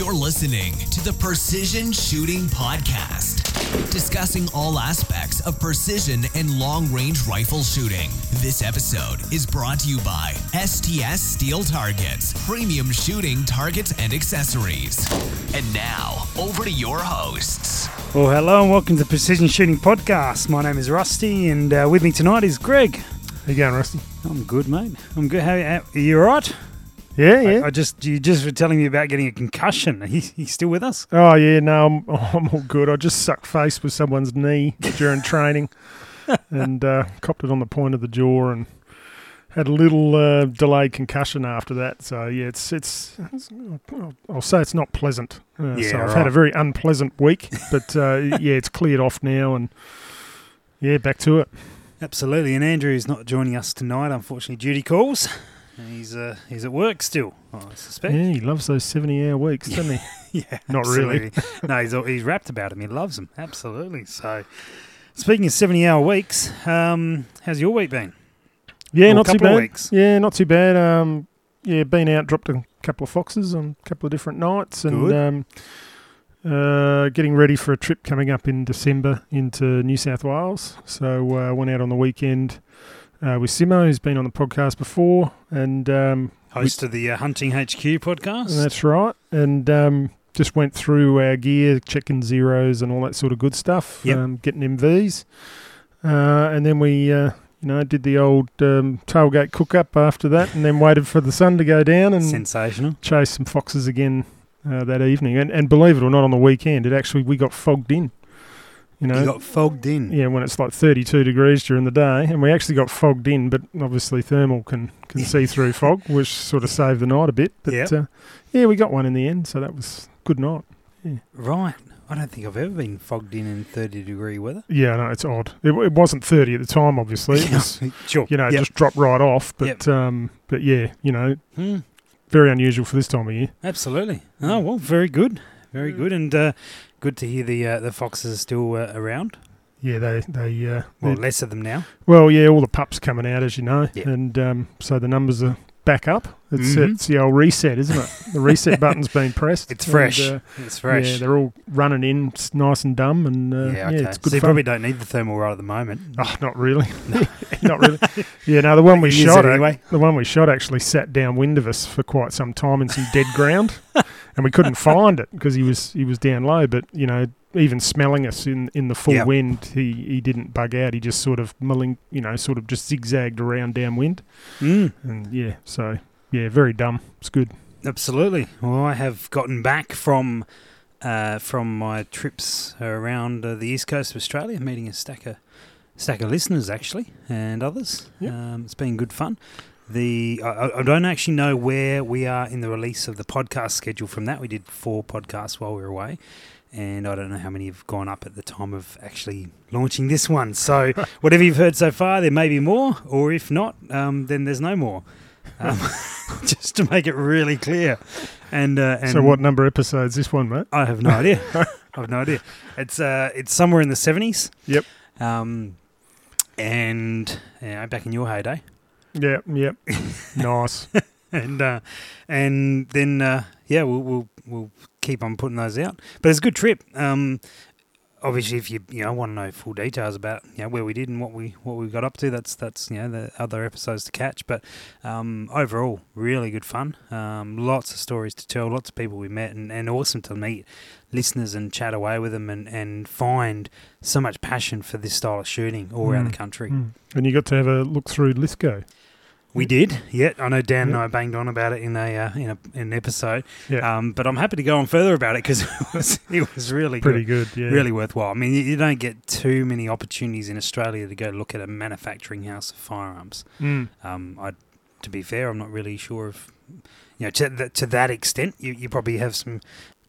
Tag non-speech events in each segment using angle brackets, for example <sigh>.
You're listening to the Precision Shooting Podcast, discussing all aspects of precision and long range rifle shooting. This episode is brought to you by STS Steel Targets, premium shooting targets and accessories. And now, over to your hosts. Well, hello and welcome to the Precision Shooting Podcast. My name is Rusty, and uh, with me tonight is Greg. How you going, Rusty? I'm good, mate. I'm good. How, how are you all right? Yeah, yeah. I, I just you just were telling me about getting a concussion. Are you, you still with us? oh, yeah. No, I'm, <laughs> I'm all good. I just sucked face with someone's knee during training, <laughs> and uh, copped it on the point of the jaw, and had a little uh, delayed concussion after that. So yeah, it's it's. it's I'll say it's not pleasant. Uh, Yeah, so I've right. had a very unpleasant week, but uh, <laughs> yeah, it's cleared off now, and yeah, back to it. Absolutely. And Andrew is not joining us tonight, unfortunately. Duty calls. He's uh, he's at work still. I suspect. Yeah, he loves those seventy-hour weeks, doesn't he? <laughs> Yeah, <laughs> Not really. no, he's he's rapped about him. He loves them. Absolutely. So, speaking of seventy-hour weeks, um, how's your week been? Yeah, Or not too bad. Yeah, not too bad. Um, yeah, been out, dropped a couple of foxes on a couple of different nights, and um, uh, getting ready for a trip coming up in December into New South Wales. So uh, went out on the weekend uh, with Simo, who's been on the podcast before, and um, Host of the uh, Hunting HQ podcast. that's right, and um, just went through our gear, checking zeros and all that sort of good stuff, Yep. um, getting MVs, uh, and then we. Uh, you know, did the old um, tailgate cook up after that, and then waited for the sun to go down and Sensational. chased some foxes again uh, that evening. And, and believe it or not, on the weekend, it actually we got fogged in. You know, you got fogged in. yeah, when it's like 32 degrees during the day, and we actually got fogged in. But obviously, thermal can can see through fog, which sort of saved the night a bit. But Yep. uh, yeah, we got one in the end, so that was good night. Right. I don't think I've ever been fogged in in 30 degree weather. Yeah, no, it's odd. It, it wasn't 30 at the time, obviously. It <laughs> was, <laughs> sure. you know, it Yep. just dropped right off. But Yep. um, but yeah, you know, Hmm, very unusual for this time of year. absolutely. Oh, well, very good. Very good. And uh, good to hear the uh, the foxes are still uh, around. Yeah, they they uh, Well, less of them now. Well, yeah, all the pups coming out, as you know, Yeah. and um, so the numbers are back up. It's Mhm. it's the old reset, isn't it? The <laughs> reset button's been pressed. It's and, fresh. uh, It's fresh. Yeah, they're all running in, nice and dumb, and uh, yeah, yeah, it's good so you probably don't need the thermal right at the moment. <laughs> Oh, not really, <laughs> not really. Yeah, no, the one we shot, anyway. the one we shot actually sat downwind of us for quite some time in some dead ground, and we couldn't find it because he was he was down low. But you know, even smelling us in, in the full Yep. wind, he, he didn't bug out. He just sort of milling, you know, sort of just zigzagged around downwind. Mm, And yeah, so yeah, very dumb. It's good. absolutely. Well, I have gotten back from uh, from my trips around uh, the east coast of Australia, meeting a stack of stack of listeners actually and others. Yep. Um, it's been good fun. The I, I- I don't actually know where we are in the release of the podcast schedule from that. We did four podcasts while we were away. And I don't know how many have gone up at the time of actually launching this one. So, <laughs> whatever you've heard so far, there may be more, or if not, um, then there's no more. Um, <laughs> just to make it really clear. And, uh, and so what number episodes this one, mate? I have no idea. <laughs> I have no idea. It's uh, it's somewhere in the seventies. Yep. Um, and yeah, back in your heyday, Yep, yep. nice. and uh, and then uh, yeah, we'll we'll we'll keep on putting those out. But it's a good trip. Um, obviously, if you you know want to know full details about you know where we did and what we what we got up to, that's that's you know the other episodes to catch. But um, overall, really good fun. Um, lots of stories to tell. Lots of people we met, and, and awesome to meet listeners and chat away with them, and, and find so much passion for this style of shooting all around Mm, the country. Mm. And you got to have a look through Lithgow. We did, yeah. I know Dan and I banged on about it in a uh, in, a, in an episode. Yeah. Um, but I'm happy to go on further about it because <laughs> it was it was really Pretty good, good, yeah. really worthwhile. I mean, you, you don't get too many opportunities in Australia to go look at a manufacturing house of firearms. Mm. Um, I, to be fair, I'm not really sure if you know to that, to that extent. You, you probably have some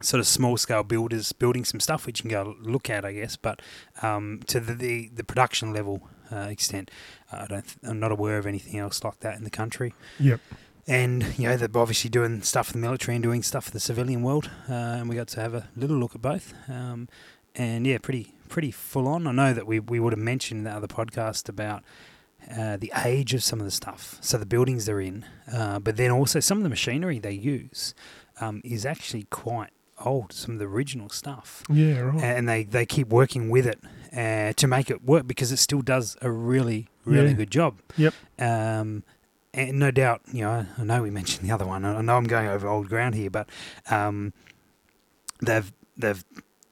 sort of small scale builders building some stuff which you can go look at, I guess. But um, to the, the the production level uh, extent, I don't. Th- I'm not aware of anything else like that in the country. Yep. And you know they're obviously doing stuff for the military and doing stuff for the civilian world, uh, and we got to have a little look at both. Um, and yeah, pretty pretty full on. I know that we we would have mentioned in that other podcast about uh, the age of some of the stuff, so the buildings they're in, uh, but then also some of the machinery they use um, is actually quite old, some of the original stuff, Yeah, right. and they they keep working with it uh, to make it work because it still does a really really Yeah. good job. Yep. Um, and no doubt, you know, I know we mentioned the other one. I know I'm going over old ground here, but um, they've they've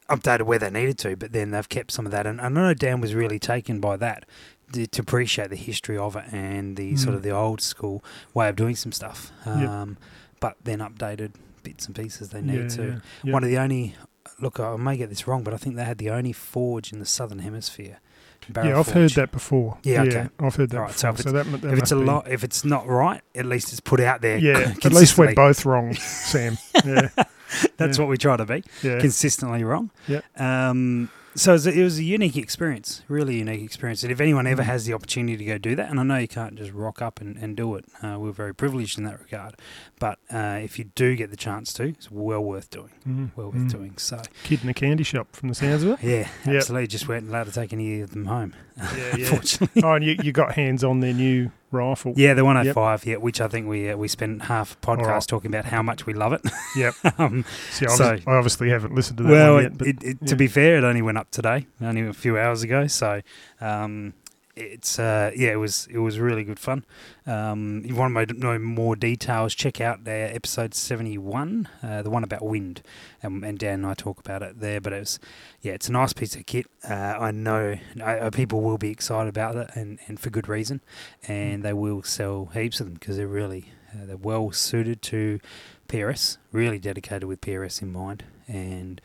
updated where they needed to, but then they've kept some of that. And I know Dan was really taken by that to, appreciate the history of it and the sort Mm. of the old school way of doing some stuff. Yep. Um, But then updated bits and pieces they yeah, need to. yeah, yeah. One of the only look, I may get this wrong, but I think they had the only forge in the southern hemisphere. Barrel yeah, I've forge. heard that before. Yeah, okay. I've heard that Alright, so before. if So, that, that If it's a lot, if it's not right, at least it's put out there. yeah, <laughs> at least we're both wrong, Sam. <laughs> Yeah, That's yeah. what we try to be. yeah, consistently wrong. Yeah. Um, so it was, a, it was a unique experience, really unique experience. And if anyone ever Mm. has the opportunity to go do that, and I know you can't just rock up and, and do it, uh, we're very privileged in that regard. But uh, if you do get the chance to, it's well worth doing. Mm, Well worth mm. doing. So Kid in a candy shop, from the sounds of it. yeah, Yep. absolutely. Just weren't allowed to take any of them home. <laughs> Yeah, yeah. Unfortunately. oh, and you, you got hands on their new rifle. Yeah, the 105, yeah, which I think we uh, we spent half a podcast Alright. talking about how much we love it. Yep. <laughs> um, See, I, So- I obviously haven't listened to that well, one yet. But it, it, yeah. to be fair, it only went up today, only a few hours ago. So, um, it's uh, yeah, it was it was really good fun. Um, if you want to know more details, check out uh, episode seventy one, uh, the one about wind, and, and Dan and I talk about it there. But it was yeah, it's a nice piece of kit. Uh, I know I, uh, people will be excited about it, and, and for good reason. And they will sell heaps of them because they're really uh, they're well suited to PRS, really dedicated with PRS in mind, and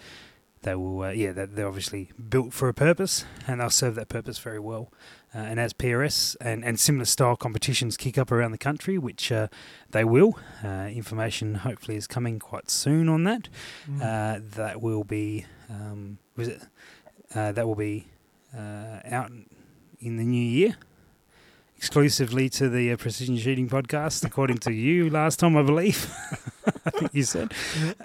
they will, uh, yeah, they're, they're obviously built for a purpose, and they'll serve that purpose very well. Uh, and as PRS and, and similar style competitions kick up around the country, which uh, they will, uh, information hopefully is coming quite soon on that. Mm. Uh, that will be, um, was it? Uh, that will be uh, out in the new year, exclusively to the uh, Precision Shooting podcast, according to you last time, I believe. <laughs> I think you said.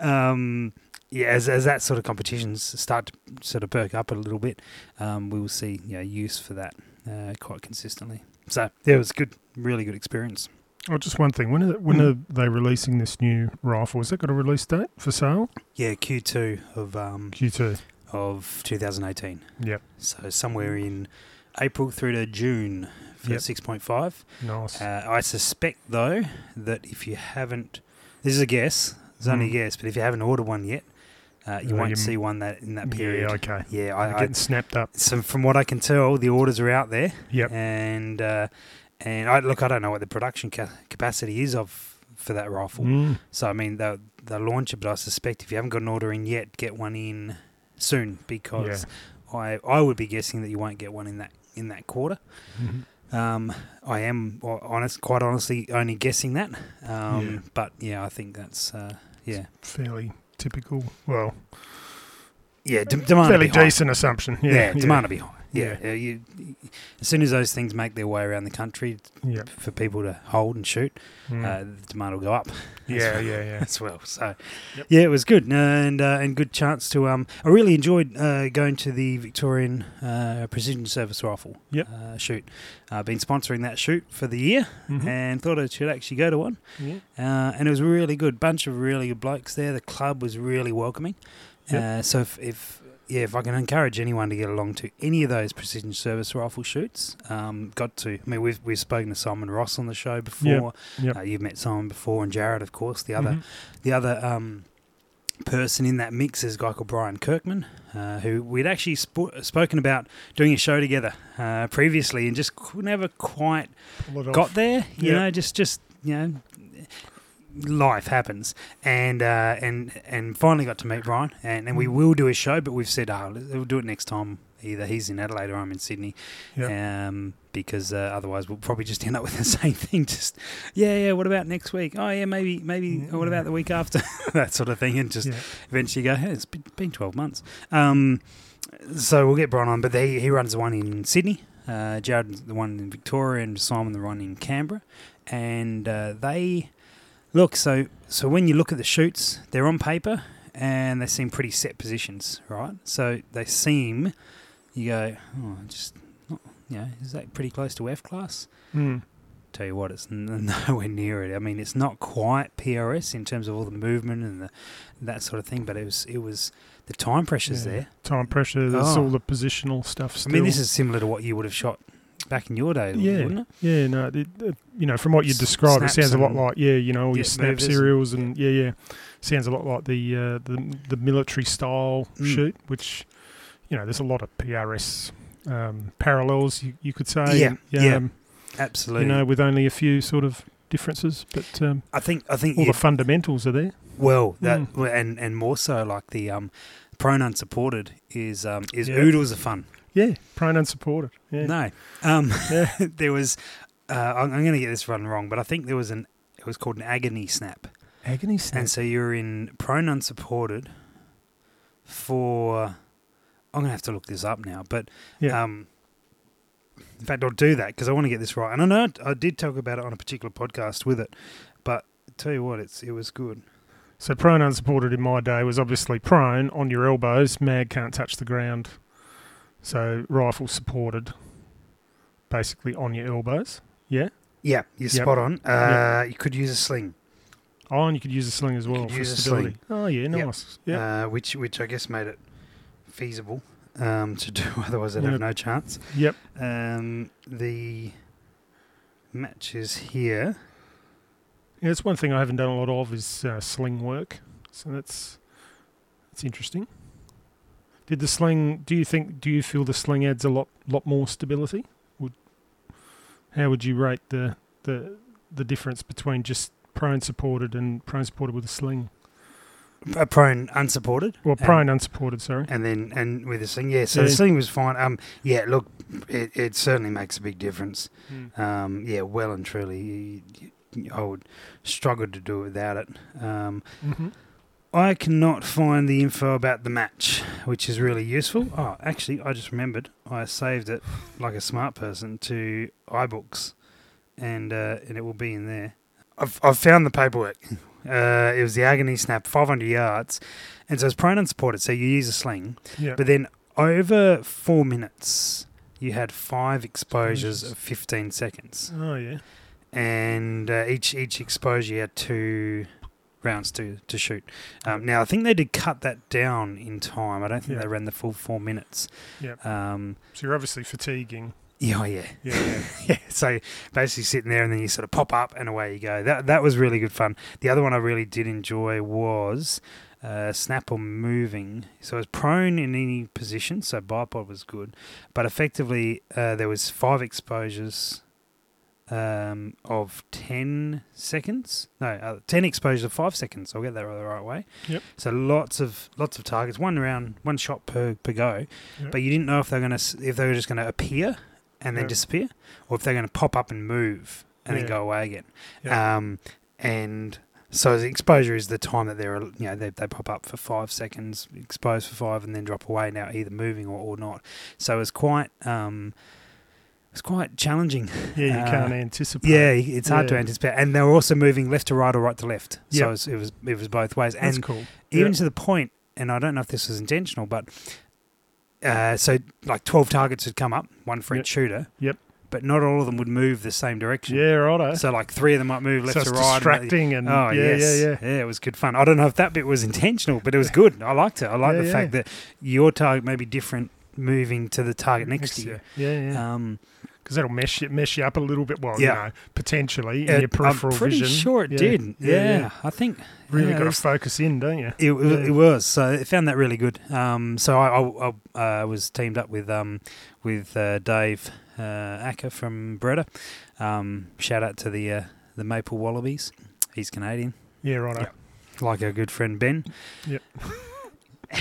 Um, yeah, as, as that sort of competitions start to sort of perk up a little bit, um, we will see you know, use for that uh, quite consistently. So yeah, it was good, really good experience. oh, just one thing. When are, when Mm. are they releasing this new rifle? Has that got a release date for sale? Yeah, Q two of um, Q2. of 2018. Yep. So somewhere in April through to June for Yep. 6.5. Nice. Uh, I suspect though that if you haven't, this is a guess. It's only a Mm. guess, but if you haven't ordered one yet, uh, you Uh, won't you- see one that in that period. Yeah, okay. Yeah, They're I, I getting snapped up. so from what I can tell, the orders are out there, Yep. and uh, and I look, I don't know what the production ca- capacity is of for that rifle. Mm. So I mean, they'll they'll launch it, but I suspect if you haven't got an order in yet, get one in soon because I I would be guessing that you won't get one in that in that quarter. Mhm. Um, I am honest, quite honestly, only guessing that. Um, Yeah. But yeah, I think that's uh, yeah, Fairly typical. Well, yeah, demand fairly decent assumption. Yeah, Yeah. demand will be high. Yeah, Yeah. you, as soon as those things make their way around the country Yeah. for people to hold and shoot, Mm. uh, the demand will go up. yeah, well. yeah, yeah. <laughs> as well. So, Yep. yeah, it was good uh, and uh, and good chance to. Um, I really enjoyed uh, going to the Victorian uh, Precision Service Rifle Yep. uh, shoot. I've been sponsoring that shoot for the year Mhm. and thought I should actually go to one. Yeah. Uh, and it was really good. Bunch of really good blokes there. The club was really welcoming. Yep. Uh, so if, if yeah, if I can encourage anyone to get along to any of those precision service rifle shoots, um, got to. I mean, we've we've spoken to Simon Ross on the show before. Yep. Uh, you've met Simon before, and Jared, of course. The other Mhm. the other um, person in that mix is a guy called Brian Kirkman, uh, who we'd actually spo- spoken about doing a show together uh, previously, and just never quite it off. got there. You Yep. know, just just you know, life happens, and uh, and and finally got to meet Brian, and, and we Mm. will do a show, but we've said, oh, we'll do it next time. Either he's in Adelaide or I'm in Sydney, Yep. um, because uh, otherwise we'll probably just end up with the <laughs> same thing. Just yeah, yeah. What about next week? Oh yeah, maybe maybe. What about the week after? <laughs> that sort of thing, and just Yeah. eventually go, hey, it's been, 12 months. Um, so we'll get Brian on, but they, he runs the one in Sydney, uh, Jared the one in Victoria, and Simon the one in Canberra. And uh, they look, so so when you look at the shoots, they're on paper and they seem pretty set positions, right? So they seem, you go, oh, just, not, you know, is that pretty close to F class? Mm. tell you what, it's n- <laughs> nowhere near it. I mean, it's not quite PRS in terms of all the movement and the, that sort of thing, but it was it was the time pressures Yeah. there. Time pressure. There's Oh. all the positional stuff. Still. I mean, this is similar to what you would have shot back in your day, Yeah. wouldn't it? Yeah, no, it, it- you know, from what you S- describe, it sounds a lot like yeah, you know, all Yeah, your snap movers and- serials and yeah, yeah, sounds a lot like the uh, the the military style Mm. shoot, which you know, there's a lot of PRS um, parallels you, you could say. Yeah, yeah, um, Absolutely. you know, with only a few sort of differences, but um, I think I think all you, the fundamentals are there. well that Mm. and and more so like the um, prone unsupported is um, is Yeah. oodles of fun. Yeah, prone unsupported. Yeah, No, um, yeah, <laughs> there was. Uh, I'm, I'm going to get this one wrong, but I think there was an. It was called an agony snap, agony snap. and so you're in prone unsupported for. I'm going to have to look this up now, but Yeah. um, in fact, I'll do that because I want to get this right. And I know I did talk about it on a particular podcast with it, but I tell you what, it's it was good. So prone unsupported in my day was obviously prone on your elbows, mag can't touch the ground. So rifle supported, basically on your elbows. Yeah. Yeah, you're Yep. spot on. Uh, You could use a sling, Oh, and you could use a sling as well could for use a stability. Oh yeah, nice. Yeah. uh, which which I guess made it feasible um, to <laughs> do. Otherwise, I'd have no chance. Yep. Um, the matches here. Yeah, that's one thing I haven't done a lot of is uh, sling work. So that's that's interesting. Did the sling? Do you think? Do you feel the sling adds a lot lot more stability? Would how would you rate the the the difference between just prone supported and prone supported with a sling? A prone unsupported. Well, and- prone unsupported. Sorry. And then and with the sling, yeah. So Yeah. the sling was fine. Um, yeah. Look, it, it certainly makes a big difference. Mm. Um, yeah, well and truly, I would struggle to do it without it. Um, Mm-hmm. I cannot find the info about the match, which is really useful. Oh, actually, I just remembered. I saved it like a smart person to iBooks, and uh, and it will be in there. I've I've found the paperwork. <laughs> Uh, it was the agony snap, 500 yards, and so it's prone unsupported. So you use a sling, Yeah. but then over four minutes, you had five exposures of 15 seconds, oh yeah. and uh, each each exposure you had two rounds to to shoot. Um, now I think they did cut that down in time. I don't think Yeah. they ran the full four minutes. Yep. Um, So you're obviously fatiguing. yeah, oh, yeah, Yeah. yeah. <laughs> yeah. So basically sitting there and then you sort of pop up and away you go. That that was really good fun. The other one I really did enjoy was uh, snap or moving. So it was prone in any position. So bipod was good, but effectively uh, there was five exposures. Um, of ten seconds, no, uh, ten exposures of five seconds. I'll get that the right way. Yep. So lots of lots of targets, one round, one shot per per go, Yep. but you didn't know if they're gonna if they were just gonna appear and then Yep. disappear, or if they're going to pop up and move and Yeah. then go away again. Yeah. Um, and so the exposure is the time that they're you know they, they pop up for five seconds, expose for five, and then drop away. Now either moving or, or not. So it's quite um, it's quite challenging. yeah, you uh, can't anticipate. Yeah, it's hard to anticipate. And they were also moving left to right or right to left. So it, was, it was it was both ways. That's cool. even Yep. to the point, and I don't know if this was intentional, but uh, so like twelve targets had come up, one for Yep. each shooter. Yep. But not all of them would move the same direction. Yeah, righto. So like three of them might move left so to right. and distracting and Oh yeah, yes, yeah, yeah. It was good fun. I don't know if that bit was intentional, but it was <laughs> good. I liked it. I like Yeah, the yeah. fact that your target may be different moving to the target next, to you. Yeah, yeah. Um, Because that'll mess you, mess you up a little bit. Well, Yeah. you know, potentially in it- your peripheral vision. I'm pretty vision. sure it Yeah, did. yeah, Yeah. I think Really got to focus in, don't you? It, it, was so I found that really good. Um, so I, I, I uh, was teamed up with um, with uh, Dave uh, Acker from Breda. Um, shout out to the uh, the Maple Wallabies. He's Canadian, Yeah, righto. Yep. like our good friend Ben. Yep. <laughs>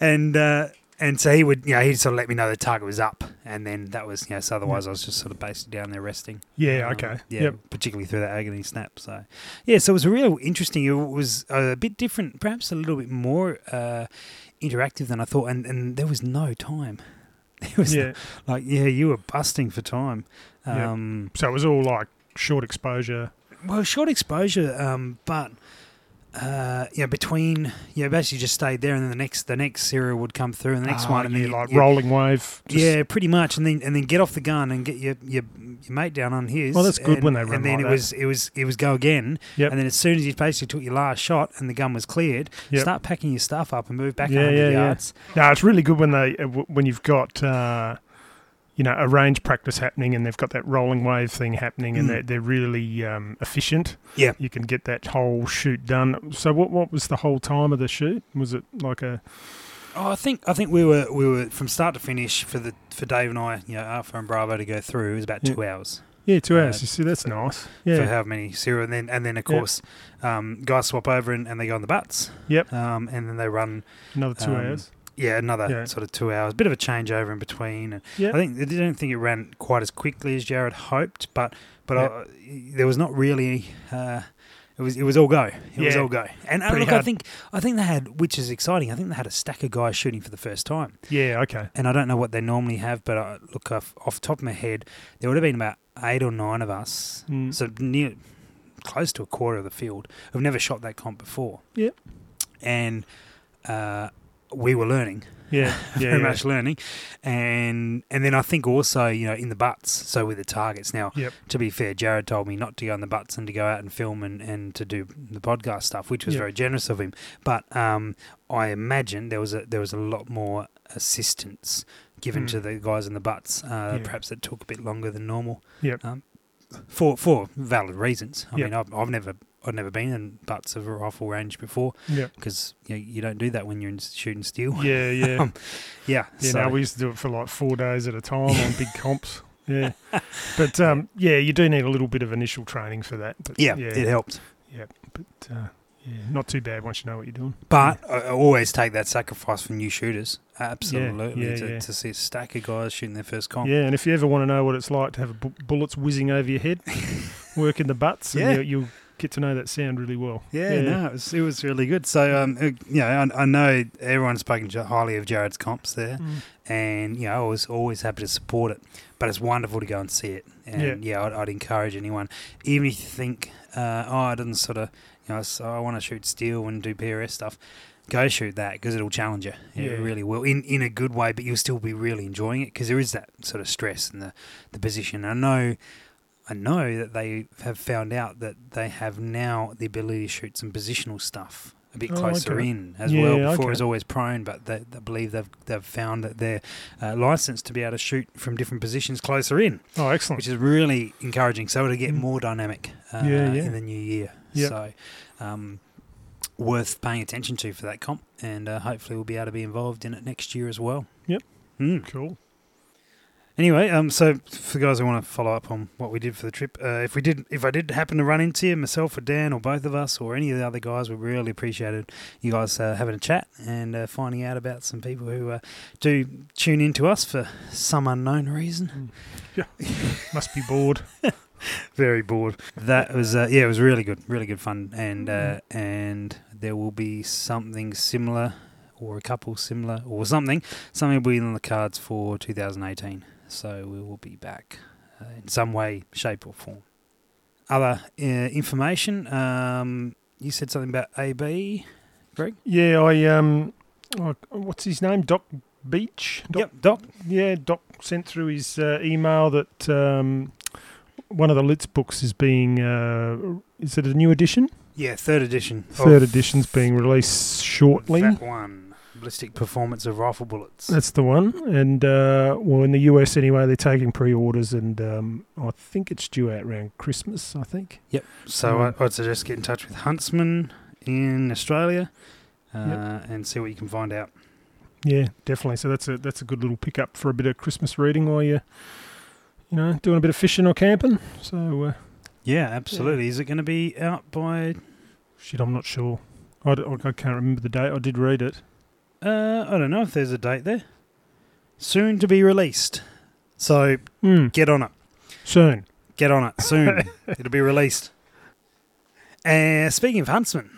and uh, and so he would, you know, he'd sort of let me know the target was up, and then that was, you know, so otherwise I was just sort of basically down there resting. Yeah, Um, okay. Yeah, Yep. particularly through that agony snap. So, yeah, so it was real interesting. It was a bit different, perhaps a little bit more uh, interactive than I thought, and, and there was no time. <laughs> It was Yeah. like, yeah, you were busting for time. Yep. Um, So it was all like short exposure. Well, short exposure, um, but uh, yeah, between yeah, basically just stayed there, and then the next the next serial would come through, and the next Ah, one, and yeah, then like you- rolling wave. just- yeah, pretty much, and then and then get off the gun and get your your, your mate down on his. Well, that's good and, when they run And then like it that. was it was it was go again, Yep. and then as soon as you basically took your last shot and the gun was cleared, Yep. start packing your stuff up and move back Yeah, 100 yeah, yeah. yards. No, it's really good when they uh, when you've got uh, you know a range practice happening and they've got that rolling wave thing happening and Mm. they're, they're really um, efficient. Yeah. you can get that whole shoot done. So what what was the whole time of the shoot? Was it like a Oh, I think I think we were we were from start to finish for the for Dave and I, you know, Alpha and Bravo to go through. It was about Yeah. two hours. yeah two Uh, hours? You see, that's for- nice. Yeah. For how many serial, and then and then of course, um, guys swap over and, and they go on the butts. Yep. Um, and then they run, another two um, hours. Yeah, another Yeah. sort of two hours. Bit of a changeover in between. And Yeah, I think I didn't think it ran quite as quickly as Jared hoped, but but Yeah. uh, there was not really. Uh, it was it was all go. It was Yeah. all go. And look, I think I think they had, which is exciting. I think they had a stack of guys shooting for the first time. yeah, okay. and I don't know what they normally have, but uh, look off, off top of my head, there would have been about eight or nine of us, Mm. so near close to a quarter of the field who've never shot that comp before. Yep. and uh, we were learning, Yeah, <laughs> yeah, very yeah. much learning, and and then I think also you know in the butts, so with the targets now. Yep. To be fair, Jared told me not to go in the butts and to go out and film and, and to do the podcast stuff, which was Yep. very generous of him. But um, I imagine there was a there was a lot more assistance given Mm. to the guys in the butts. Uh, Yeah. Perhaps it took a bit longer than normal. Yep. Um, for for valid reasons. I Yep. mean, I've, I've never I've never been in butts of a rifle range before Yep. because you, know, you don't do that when you're in shooting steel. Yeah, yeah. <laughs> Um, yeah. Yeah, so, no, we used to do it for like four days at a time on big <laughs> comps. Yeah, <laughs> but um, yeah, you do need a little bit of initial training for that. But yeah, yeah, it helped. Yeah. But uh, yeah, not too bad once you know what you're doing. But I I always take that sacrifice for new shooters. Absolutely. yeah, to, yeah. to see a stack of guys shooting their first comp. Yeah, and if you ever want to know what it's like to have bu- bullets whizzing over your head, work in the butts, Yeah. and you, you'll get to know that sound really well. Yeah, no, it was, it was really good. So, um, uh, you know, I, I know everyone's spoken highly of Jared's comps there, Mm. and you know, I was always happy to support it. But it's wonderful to go and see it, and yeah, I'd, I'd encourage anyone, even if you think, uh, oh, I didn't sort of, you know, so I want to shoot steel and do PRS stuff. Go shoot that because it'll challenge you. Yeah. It really will, in in a good way. But you'll still be really enjoying it because there is that sort of stress in the the position. I know, I know that they have found out that they have now the ability to shoot some positional stuff a bit Oh, closer okay. in as Yeah, well. Before okay. was always prone, but they, they believe they've they've found that they're uh, licensed to be able to shoot from different positions closer in, Oh, excellent. which is really encouraging. So it'll get Mm. more dynamic uh, Yeah, yeah. in the new year. Yep. So. Um, worth paying attention to for that comp, and uh, hopefully we'll be able to be involved in it next year as well. Yep. Mm. Cool. Anyway, um, so for the guys who want to follow up on what we did for the trip, uh, if we did, if I did happen to run into you, myself or Dan or both of us or any of the other guys, we really appreciated you guys uh, having a chat and uh, finding out about some people who uh, do tune in to us for some unknown reason. Yeah. Must be bored. <laughs> Very bored. That was uh, yeah, it was really good, really good fun, and uh, and there will be something similar or a couple similar or something, something will be on the cards for 2018. So we will be back uh, in some way, shape, or form. Other uh, information. Um, you said something about AB. Greg. Yeah, I um, oh, what's his name? Doc Beach. Doc, Yep, Doc. Yeah, Doc sent through his uh, email that um, one of the Litz books is being. Uh, is it a new edition? Yeah, third edition. Third edition's being released shortly. That one, ballistic performance of rifle bullets. That's the one. And uh, well, in the US anyway, they're taking pre-orders, and um, I think it's due out around Christmas. I think. Yep. So Um, I, I'd suggest get in touch with Huntsman in Australia uh, Yep. and see what you can find out. Yeah, definitely. So that's a that's a good little pickup for a bit of Christmas reading while you, you know, doing a bit of fishing or camping. So uh, Yeah, absolutely. Is it going to be out by? shit, I'm not sure. I, I, can't remember the date. I did read it. Uh, I don't know if there's a date there. Soon to be released. So Mm, get on it. soon. Get on it soon. <laughs> It'll be released. Uh, speaking of Huntsman,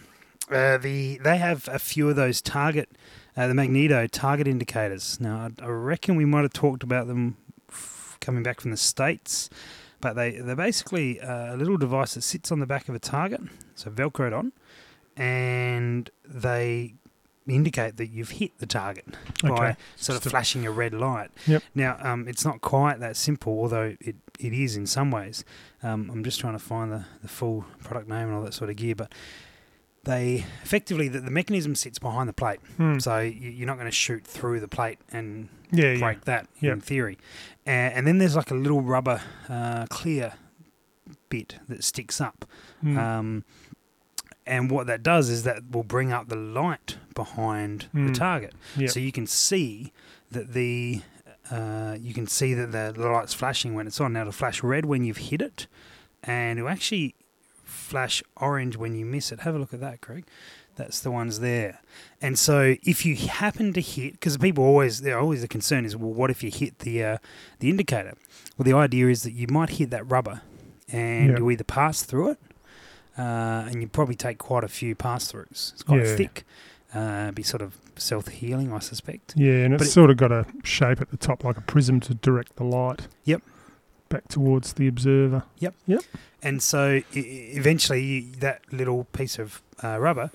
uh, the they have a few of those target, uh, the Magneto target indicators. Now, I, I reckon we might have talked about them f- coming back from the states, but they they're basically uh, a little device that sits on the back of a target, so velcroed on, and they indicate that you've hit the target by sort of flashing a red light. Yep. Now, um, it's not quite that simple, although it, it is in some ways. Um, I'm just trying to find the, the full product name and all that sort of gear, but they effectively the, the mechanism sits behind the plate, Hmm. so you, you're not going to shoot through the plate and Yeah, yeah. break that in theory. And, and then there's like a little rubber uh, clear bit that sticks up. Hmm. Um, and what that does is that will bring up the light behind the Mm. target, Yep. so you can see that the uh, you can see that the, the light's flashing when it's on. Now it'll flash red when you've hit it, and it'll actually flash orange when you miss it. Have a look at that, Greg. That's the ones there. And so if you happen to hit, because people always, they're always the concern is, well, what if you hit the uh, the indicator? Well, the idea is that you might hit that rubber, and Yeah. you either pass through it, uh, and you probably take quite a few pass throughs. It's quite Yeah. thick, uh, be sort of self healing, I suspect. Yeah, and it's But it- sort of got a shape at the top like a prism to direct the light. Yep. Back towards the observer. Yep. Yep. And so eventually, that little piece of uh, rubber,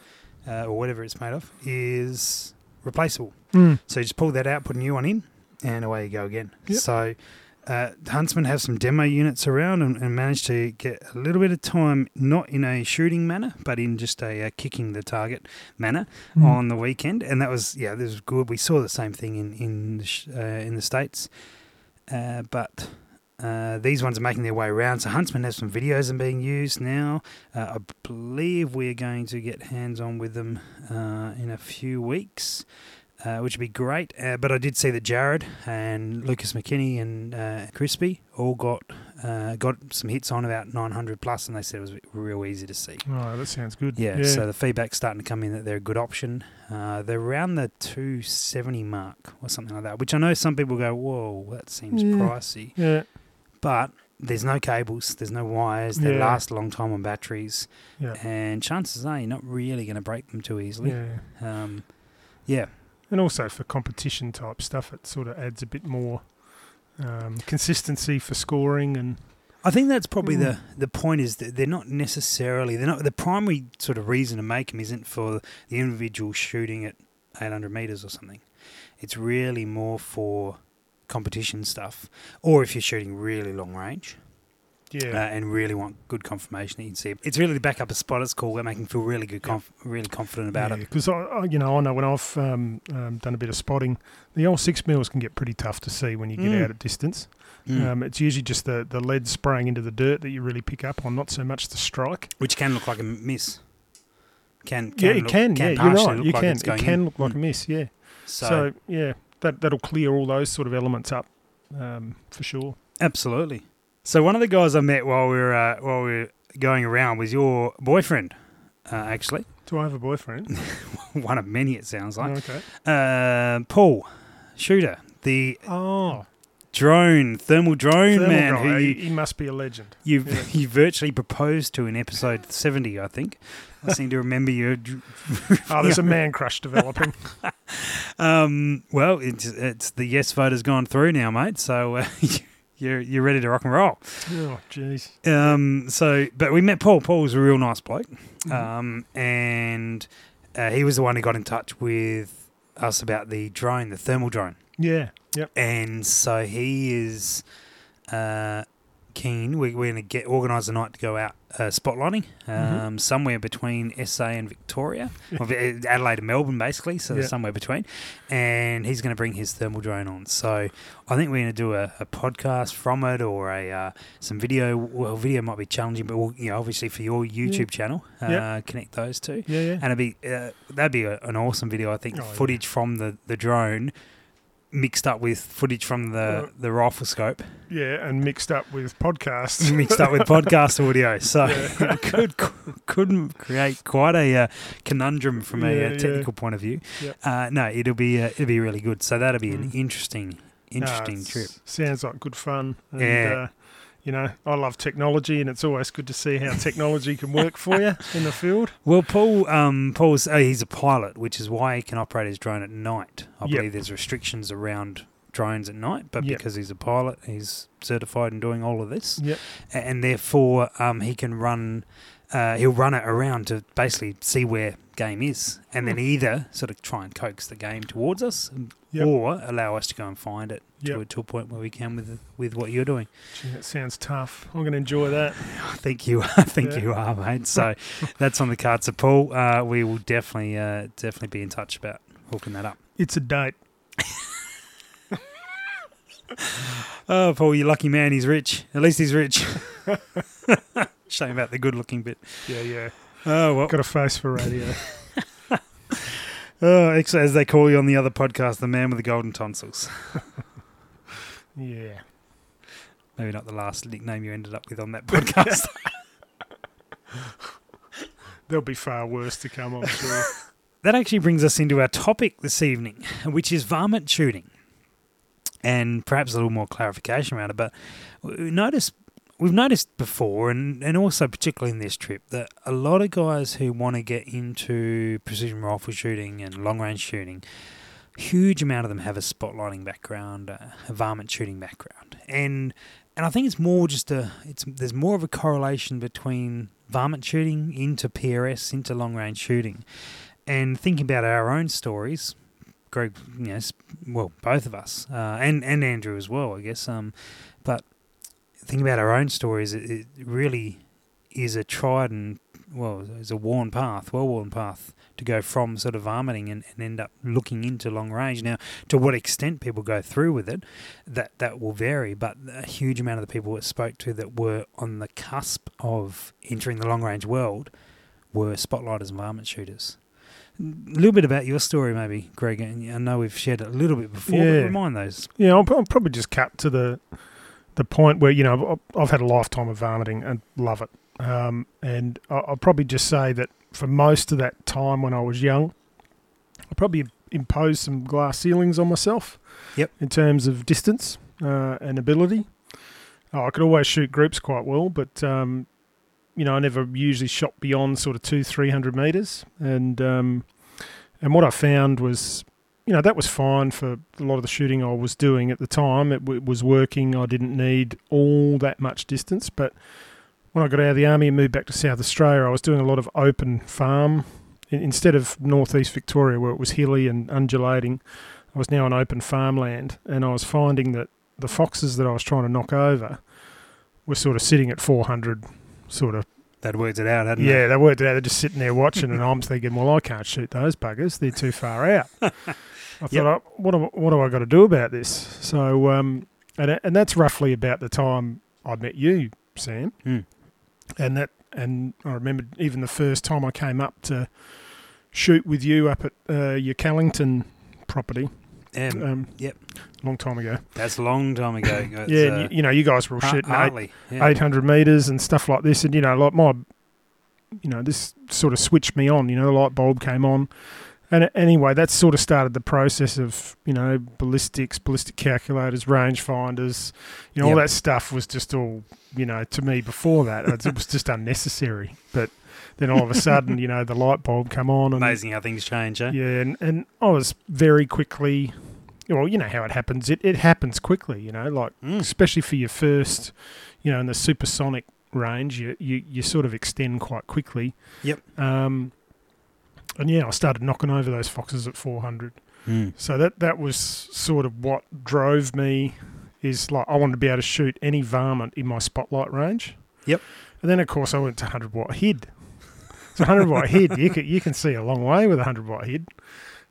uh, or whatever it's made of, is replaceable. Mm. So you just pull that out, put a new one in, and away you go again. Yep. So uh, Huntsman have some demo units around and, and managed to get a little bit of time, not in a shooting manner, but in just a uh, kicking the target manner Mm. on the weekend, and that was yeah, this was good. We saw the same thing in in the sh- uh, in the states, uh, but. Uh, these ones are making their way around. So Huntsman has some videos and being used now. Uh, I believe we're going to get hands on with them uh, in a few weeks, uh, which would be great. Uh, but I did see that Jared and Lucas McKinney and uh, Crispy all got uh, got some hits on about 900 plus, and they said it was real easy to see. Oh, that sounds good. Yeah, so the feedback's starting to come in that they're a good option. Uh, they're around the 270 mark or something like that, which I know some people go, whoa, that seems Yeah. pricey. yeah, But there's no cables, there's no wires, they Yeah. last a long time on batteries, yeah, and chances are you're not really going to break them too easily. yeah. Um, yeah, And also for competition type stuff, it sort of adds a bit more um, consistency for scoring and I think that's probably Mm. the the point is that they're not necessarily they're not the primary sort of reason to make them isn't for the individual shooting at 800 meters or something. It's really more for competition stuff, or if you're shooting really long range uh, yeah, and really want good confirmation that you can see. it. It's really to back up a spot. It's cool. We're making feel really good, conf- really confident about it. Because I, I, you know, I know when I've um, um, done a bit of spotting, the old six mils can get pretty tough to see when you get Mm. out at distance. Mm. Um, it's usually just the, the lead spraying into the dirt that you really pick up on, not so much the strike. Which can look like a miss. Can, yeah, it look- can. yeah, you're right. You like can. It can in. look like Mm. a miss. Yeah. So, So, yeah, that that'll clear all those sort of elements up um, for sure. Absolutely. So one of the guys I met while we were uh, while we were going around was your boyfriend, uh, actually. Do I have a boyfriend? <laughs> one of many, it sounds like. okay. Uh, Paul Shooter, the Oh, drone thermal drone thermal man guy. who he, you he must be a legend. you, Yeah. <laughs> you virtually proposed to in episode seventy, I think. I seem to remember you. <laughs> Oh, there's a man crush developing. Um, well, it's it's the yes vote has gone through now, mate. So uh, you're you're ready to rock and roll. oh, jeez. Um, so, but we met Paul. Paul was a real nice bloke. Mhm. Um, and uh, he was the one who got in touch with us about the drone, the thermal drone. Yeah. Yep. And so he is uh, keen. We, we're going to get organise a night to go out uh, spotlighting um, Mhm. somewhere between SA and Victoria, <laughs> Adelaide and Melbourne, basically. So Yeah. somewhere between. And he's going to bring his thermal drone on. So I think we're going to do a, a podcast from it or a uh, some video. Well, video might be challenging, but we'll, you know, obviously for your YouTube channel, uh, Yeah. connect those two. Yeah. Yeah. And it'd be uh, that'd be a, an awesome video. I think Oh, yeah. footage from the, the drone mixed up with footage from the, Uh, the rifle scope, Yeah, and mixed up with podcasts. <laughs> mixed up with <laughs> podcast audio. So Yeah. <laughs> it could could create quite a uh, conundrum from a, Yeah, uh yeah. technical point of view. Yep. Uh, no, it'll be uh, it'll be really good. So that'll be an Mm. interesting interesting Ah, trip. Sounds like good fun. And, Yeah. You know, I love technology, and it's always good to see how technology can work for you in the field. <laughs> Well, Paul, um, Paul's oh, he's a pilot, which is why he can operate his drone at night. I Yep. believe there's restrictions around drones at night, but Yep. because he's a pilot, he's certified in doing all of this, Yep. And therefore um, he can run uh, he'll run it around to basically see where game is, and then Hmm. either sort of try and coax the game towards us, Yep. or allow us to go and find it to, a, to a point where we can with with what you're doing. Gee, that sounds tough. I'm going to enjoy that. <laughs> I think you, <laughs> I think Yeah. you are, mate. So <laughs> that's on the cards. So Paul, uh, we will definitely, uh, definitely be in touch about hooking that up. It's a date. Oh, Paul, you lucky man. He's rich. At least he's rich. Shame about the good-looking bit. Yeah, yeah. Oh well. Got a face for radio. <laughs> <laughs> Oh, as they call you on the other podcast, the man with the golden tonsils. <laughs> yeah. Maybe not the last nickname you ended up with on that podcast. There'll be far worse to come, I'm sure. that actually brings us into our topic this evening, which is varmint shooting. And perhaps a little more clarification around it, but uh, we noticed we've noticed before, and, and also particularly in this trip, that a lot of guys who want to get into precision rifle shooting and long range shooting, huge amount of them have a spotlighting background, a varmint shooting background, and and I think it's more just a it's there's more of a correlation between varmint shooting into PRS into long range shooting, and thinking about our own stories. Greg, know, well, both of us, uh, and and Andrew as well, I guess. Um, but thinking about our own stories, it, it really is a tried and well, it's a worn path, well worn path to go from sort of varminting and, and end up looking into long range. Now, to what extent people go through with it, that that will vary. But a huge amount of the people we spoke to that were on the cusp of entering the long range world were spotlighters and varmint shooters. A little bit about your story, maybe, Greg. And I know we've shared it a little bit before, Yeah. but remind those. Yeah, I'll, I'll probably just cut to the the point where you know I've, had a lifetime of varminting and love it, um, and I'll probably just say that for most of that time when I was young, I probably imposed some glass ceilings on myself. Yep. In terms of distance uh, and ability, oh, I could always shoot groups quite well, but um, you know I never usually shot beyond sort of two three hundred meters, and um, and what I found was you know, that was fine for a lot of the shooting I was doing at the time. It, w- was working. I didn't need all that much distance. But when I got out of the army and moved back to South Australia, I was doing a lot of open farm instead of northeast Victoria, where it was hilly and undulating. I was now on open farmland, and I was finding that the foxes that I was trying to knock over were sort of sitting at 400, sort of That worked it out, hadn't it? yeah, they worked it out. They're just sitting there watching, and I'm thinking, well, I can't shoot those buggers. They're too far out. <laughs> I thought, Yep. oh, what, do, what do I got to do about this? So, um, and and that's roughly about the time I met you, Sam. Mm. And that, and I remember even the first time I came up to shoot with you up at uh, your Callington property. Um, Um, yep. long time ago. that's a long time ago. <coughs> Yeah, uh, you, you know, you guys were all shooting eight, Yeah. 800 meters and stuff like this. And, you know, like my, you know, this sort of switched me on, you know, the light bulb came on. And anyway, that sort of started the process of, you know, ballistics, ballistic calculators, range finders, you know, all that stuff was just all, you know, to me before that, it was just unnecessary. But then all of a sudden, you know, the light bulb come on. And, Amazing how things change, eh? yeah, and, and I was very quickly, well, you know how it happens. It, it happens quickly, you know, like Mm. especially for your first, you know, in the supersonic range, you, you, you sort of extend quite quickly. Yep. Um, and yeah, I started knocking over those foxes at 400. Mm. So that that was sort of what drove me. Is like I wanted to be able to shoot any varmint in my spotlight range. Yep. And then of course I went to 100 watt head. So 100 watt head, you can you can see a long way with a 100 watt head.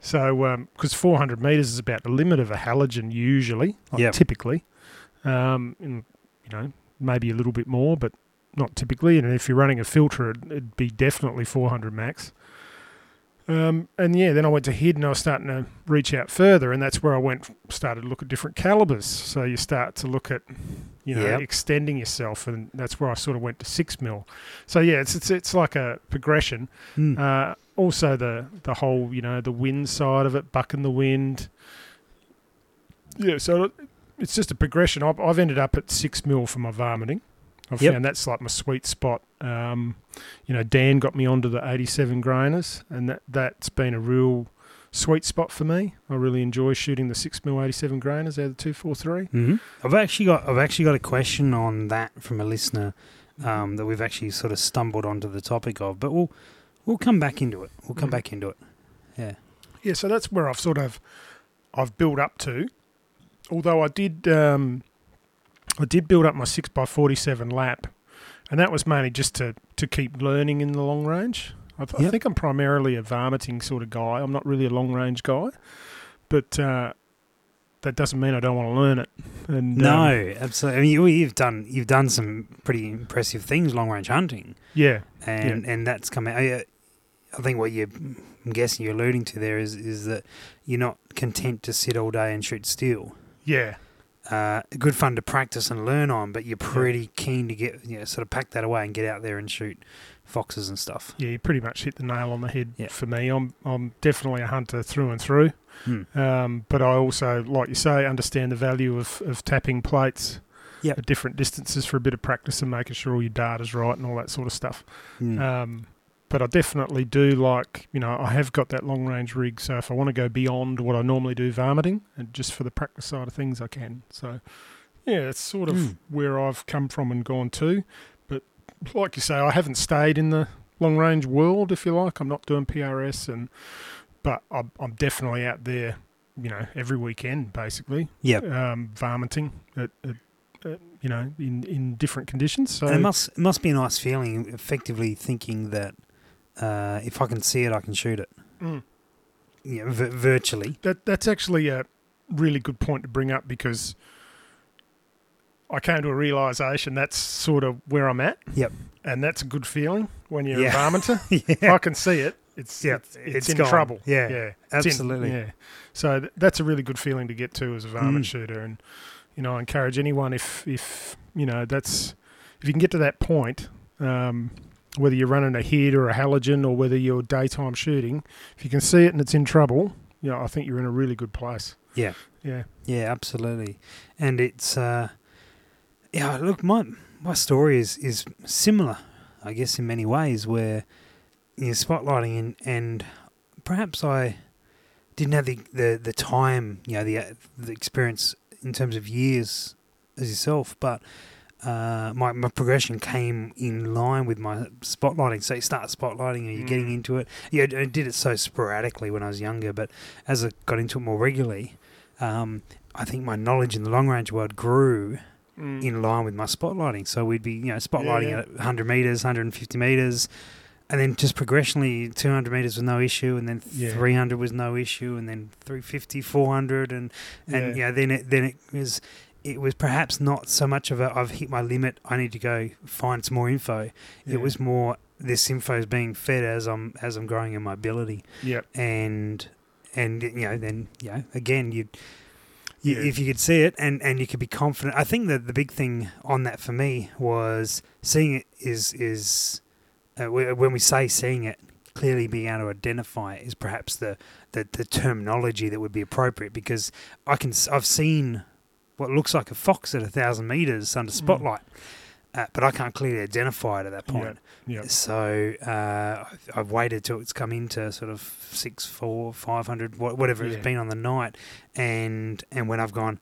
So because 400 meters is about the limit of a halogen usually, like Yep. typically. Um, and, you know, maybe a little bit more, but not typically. And if you're running a filter, it'd, it'd be definitely 400 max. Um, and yeah, then I went to head and I was starting to reach out further, and that's where I went started to look at different calibers. So you start to look at, you know, Yep. extending yourself, and that's where I sort of went to six mil. So yeah, it's it's it's like a progression. Mm. Uh, also the the whole you know the wind side of it, bucking the wind. Yeah, so it's just a progression. I've, I've ended up at six mil for my varminting. I've Yep. found that's like my sweet spot. Um, you know, Dan got me onto the 87 grainers, and that that's been a real sweet spot for me. I really enjoy shooting the six mil 87 grainers out of the two four three. hmm I've actually got I've actually got a question on that from a listener um, that we've actually sort of stumbled onto the topic of. But we'll we'll come back into it. We'll come Mhm. back into it. Yeah. Yeah, so that's where I've sort of I've built up to. Although I did um, I did build up my six x forty seven lap, and that was mainly just to to keep learning in the long range. I, th- I think I'm primarily a varminting sort of guy. I'm not really a long range guy, but uh, that doesn't mean I don't want to learn it. And No, um, absolutely. I mean, you, you've done you've done some pretty impressive things long range hunting, yeah, and and that's coming. I, I think what you, I'm guessing you're alluding to there is is that you're not content to sit all day and shoot steel. yeah, Uh, good fun to practice and learn on, but you're pretty keen to get you know, sort of pack that away and get out there and shoot foxes and stuff. yeah. You pretty much hit the nail on the head Yeah. for me. I'm I'm definitely a hunter through and through. Hmm. Um, but I also, like you say, understand the value of, of tapping plates Yep. at different distances for a bit of practice and making sure all your data's right and all that sort of stuff. Hmm. Um, but I definitely do like, you know, I have got that long range rig. So if I want to go beyond what I normally do varminting and just for the practice side of things, I can. So yeah, it's sort of Mm. where I've come from and gone to. But like you say, I haven't stayed in the long range world, if you like. I'm not doing PRS and, but I'm, I'm definitely out there, you know, every weekend basically, Yeah. um, varminting at, at, at, you know, in, in different conditions. So And it must it must be a nice feeling, effectively thinking that uh, if I can see it, I can shoot it. Mm. Yeah, v- virtually. That that's actually a really good point to bring up because I came to a realization that's sort of where I'm at. Yep. And that's a good feeling when you're Yeah. a varminter. <laughs> If yeah, I can see it, it's Yeah, it's, it's it's in gone. trouble. Yeah, yeah, It's in- absolutely. yeah. So th- that's a really good feeling to get to as a varmint Mm. shooter, and you know, I encourage anyone if if you know that's if you can get to that point. Um, whether you're running a head or a halogen or whether you're daytime shooting, if you can see it and it's in trouble, you know, I think you're in a really good place. Yeah. Yeah. Yeah, absolutely. And it's uh, yeah. Look, my my story is is similar, I guess, in many ways. Where you know, spotlighting and and perhaps I didn't have the the, the time, you know, the uh, the experience in terms of years as yourself, but. Uh, my, my progression came in line with my spotlighting. So you start spotlighting and you're getting Mm. into it. Yeah, I did it so sporadically when I was younger, but as I got into it more regularly, um, I think my knowledge in the long range world grew Mm. in line with my spotlighting. So we'd be, you know, spotlighting yeah. at 100 meters, 150 meters, and then just progressionally 200 meters was no issue, and then Yeah. 300 was no issue, and then 350, 400, and and Yeah. yeah, then it then it was. It was perhaps not so much of a I've hit my limit. I need to go find some more info. Yeah. It was more this info is being fed as I'm as I'm growing in my ability Yep. and and you know then you know again you you, Yeah. if you could see it and, and you could be confident. I think that the big thing on that for me was seeing it is is uh, when we say seeing it clearly being able to identify it is perhaps the, the the terminology that would be appropriate because I can I've seen what looks like a fox at a thousand meters under spotlight. Uh, but I can't clearly identify it at that point. Yep. So uh, I've, waited till it's come into sort of six, four, five hundred, wha- whatever Yeah. it's been on the night, and and when I've gone,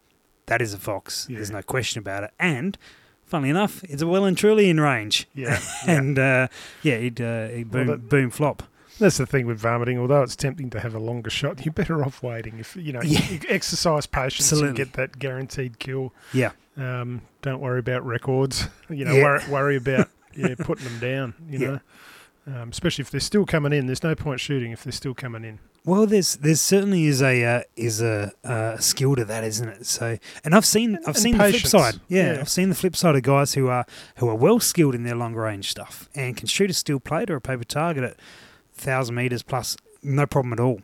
that is a fox. There's no question about it. And funnily enough, it's a well and truly in range. Yeah. <laughs> yeah. And uh, yeah, he'd, uh, he'd Well, boom, that- boom, flop. That's the thing with varminting. Although it's tempting to have a longer shot, you're better off waiting. If you know, Yeah. you exercise patience Absolutely. and get that guaranteed kill. Yeah. Um, don't worry about records. You know, Yeah. worry, worry about <laughs> yeah putting them down. You Yeah. know, um, especially if they're still coming in. There's no point shooting if they're still coming in. Well, there's there's certainly is a uh, is a uh, skill to that, isn't it? So, and I've seen I've and seen the flip side. Yeah, Yeah. I've seen the flip side of guys who are who are well skilled in their long range stuff and can shoot a steel plate or a paper target at thousand meters plus, no problem at all.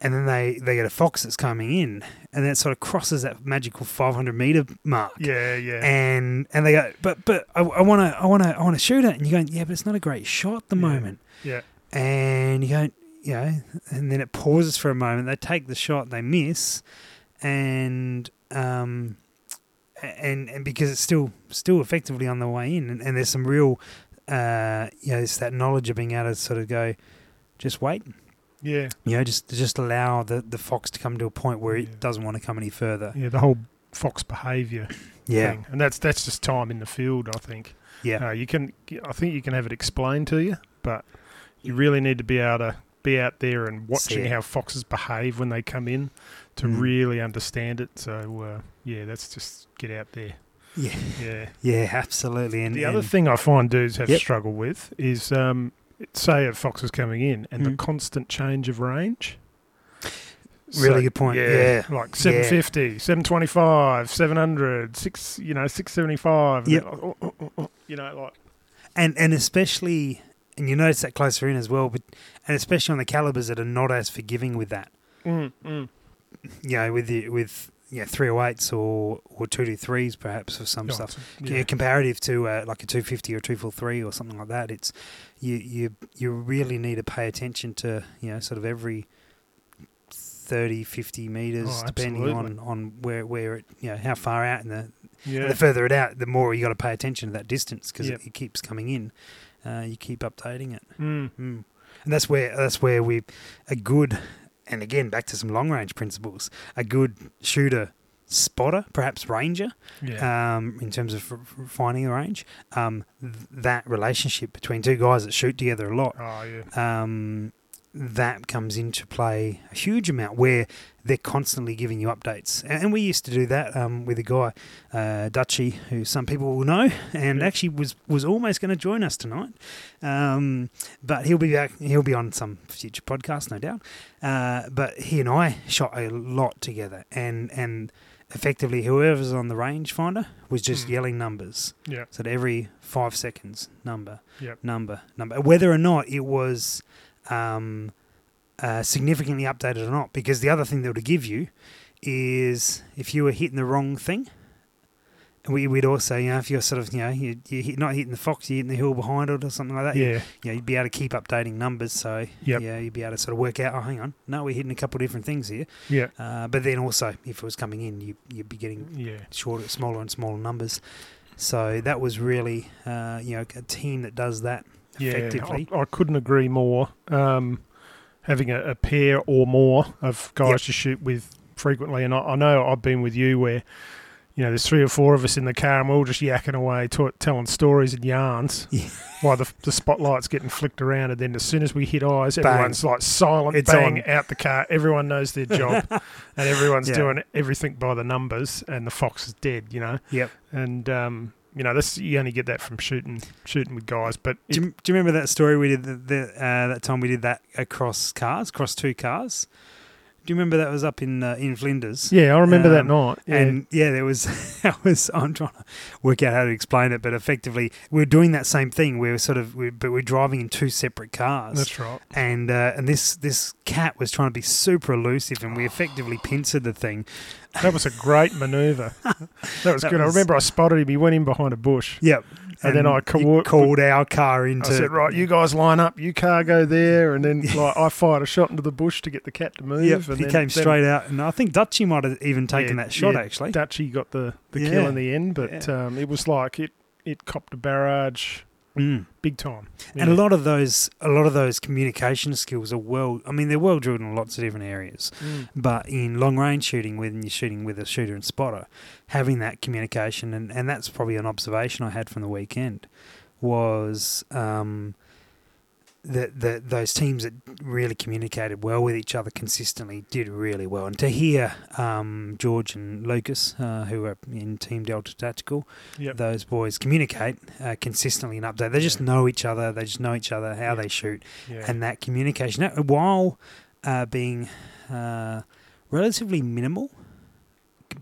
And then they, they get a fox that's coming in, and then it sort of crosses that magical 500 meter mark. Yeah, yeah, And and they go, but but I want to I want to I want to shoot it, and you're going, yeah, but it's not a great shot at the Yeah. moment yeah, and you go, you know, and then it pauses for a moment. They take the shot, they miss, and um, and and because it's still still effectively on the way in, and, and there's some real, uh, you know, it's that knowledge of being able to sort of go, just wait, yeah, you know, just just allow the the fox to come to a point where Yeah. it doesn't want to come any further. yeah. The whole fox behaviour Yeah, thing, and that's that's just time in the field. I think. yeah, Uh, you can, I think you can have it explained to you, but you really need to be able to be out there and watching how foxes behave when they come in to Mm. really understand it. So uh, yeah, that's just get out there. Yeah, Yeah. yeah, absolutely. And the other thing I find dudes have Yep. struggled with is, um, say, a fox is coming in and the Mm. constant change of range. Really good point, yeah. like 750, 725, 700, 6, you know, 675. and Yep. then, oh, oh, oh, oh, you know, like, and and especially, and you notice that closer in as well, but and especially on the calibers that are not as forgiving with that. mm, mm. You know, with the with yeah three oh eights or or two two threes perhaps for some Oh, stuff. it's- Yeah. comparative to uh, like a 250 or 243 or something like that, it's you you you really need to pay attention to you know sort of every 30, 50 meters, Oh, depending absolutely. on, on where where it you know how far out, and the, Yeah. the further it out, the more you got to pay attention to that distance because Yep. it, it keeps coming in. Uh, you keep updating it, Mm. mm. and that's where that's where we a good and again back to some long range principles. A good shooter, spotter, perhaps ranger, Yeah. um, in terms of f- finding the range. Um, th- that relationship between two guys that shoot together a lot, oh, yeah. um, that comes into play a huge amount where they're constantly giving you updates. And, and we used to do that um, with a guy, uh, Dutchy, who some people will know, and Yeah. actually was was almost going to join us tonight. Um, but he'll be back. He'll be on some future podcast, no doubt. Uh, but he and I shot a lot together, and and effectively whoever's on the rangefinder was just Mm. yelling numbers. Yeah. So at every five seconds, number, Yep. number, number. Whether or not it was um, uh, significantly updated or not, because the other thing that would give you is if you were hitting the wrong thing. We, we'd also, you know, if you're sort of, you know, you, you're not hitting the fox, you're hitting the hill behind it or something like that. Yeah. you know, you'd be able to keep updating numbers. So, Yep. yeah, you'd be able to sort of work out, oh, hang on, no, we're hitting a couple of different things here. Yeah. Uh, but then also, if it was coming in, you, you'd be getting Yeah. shorter, smaller and smaller numbers. So that was really, uh, you know, a team that does that Yeah. effectively. I, I couldn't agree more. Um, having a, a pair or more of guys Yep. to shoot with frequently, and I, I know I've been with you where. You know, there's three or four of us in the car, and we're all just yakking away, t- telling stories and yarns, Yeah. while the, the spotlight's getting flicked around. And then, as soon as we hit eyes, Bang. everyone's like silent, It's bang on. out the car. Everyone knows their job, <laughs> and everyone's Yeah. doing everything by the numbers. And the fox is dead, you know. Yep. And um, you know, this you only get that from shooting shooting with guys. But Do you, do you remember that story we did the, the, uh, that time we did that across cars, across two cars? Do you remember that was up in uh, in Flinders? yeah, I remember that Um, night. Yeah. And yeah, there was <laughs> I was I'm trying to work out how to explain it, but effectively we are doing that same thing. We are sort of, we, but we're driving in two separate cars. That's right. and uh, and this this cat was trying to be super elusive, and we effectively pincered the thing. That was a great manoeuvre. <laughs> That was That good. I remember I spotted him. He went in behind a bush. Yep. And then I co- called our car into. I said, "Right, you guys line up. You car go there." And then <laughs> like I fired a shot into the bush to get the cat to move. Yep, and he then, came then straight out, and I think Dutchy might have even taken Yeah, that shot. yeah, actually, Dutchy got the, the Yeah. kill in the end, but um, it was like it it copped a barrage Mm. big time. and a lot of those, a lot of those communication skills are well. I mean, they're well drilled in lots of different areas. Mm. But in long range shooting, when you're shooting with a shooter and spotter, having that communication, and, and that's probably an observation I had from the weekend, was um, that that those teams that really communicated well with each other consistently did really well. And to hear um, George and Lucas, uh, who are in Team Delta Tactical, Yep. those boys communicate uh, consistently and update. They just Yeah. know each other. They just know each other, how Yeah. they shoot Yeah. and that communication, while uh, being uh, relatively minimal,